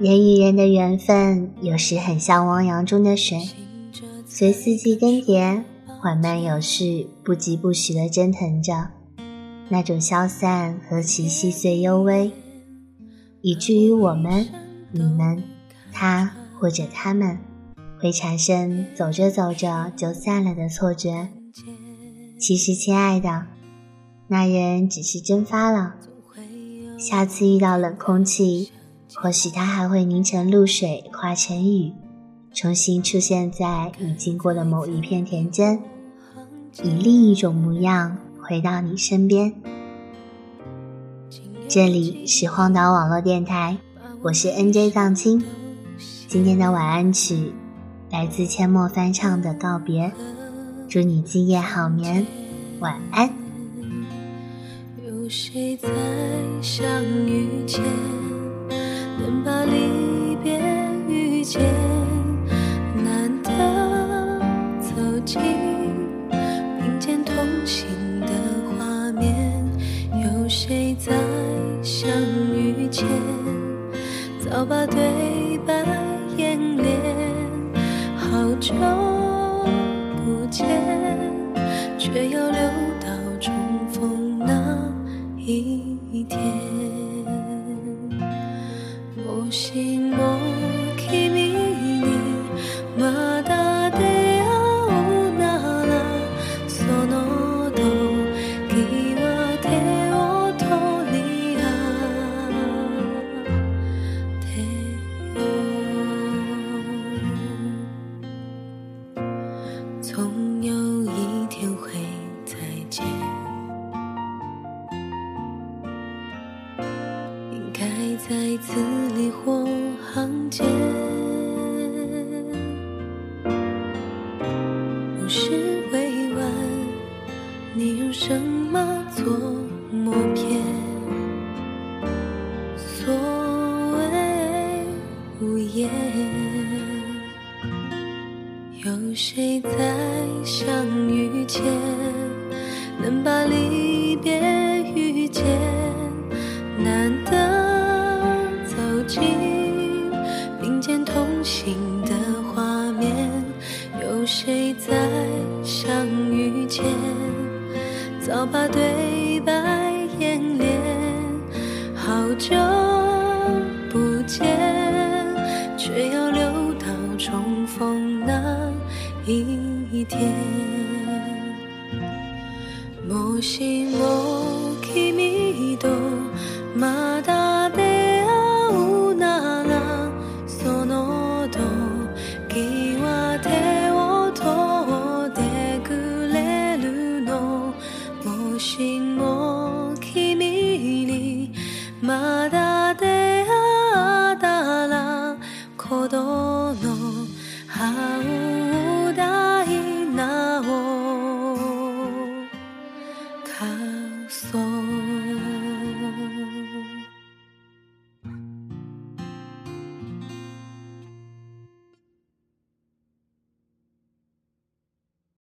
人与人的缘分，有时很像汪洋中的水，随四季更迭，缓慢有序，不疾不徐的蒸腾着。那种消散何其细碎幽微，以至于我们、你们、他或者他们，会产生走着走着就散了的错觉。其实，亲爱的，那人只是蒸发了。下次遇到冷空气。或许它还会凝成露水，化成雨，重新出现在你经过的某一片田间，以另一种模样回到你身边。这里是荒岛网络电台，我是 NJ 藏青。今天的晚安曲来自阡陌翻唱的《告别》，祝你今夜好眠，晚安。有谁在相遇前？能把离别遇见，难得走进并肩同行的画面。有谁在相遇前早把对白演练？好久不见，却要留到终一天，我心落。在字里或行间，不是委婉，你用什么做默片？所谓无言。有谁在相遇前能把离遇见早把对白演练？好久不见，却要留到重逢那。一天，莫西莫。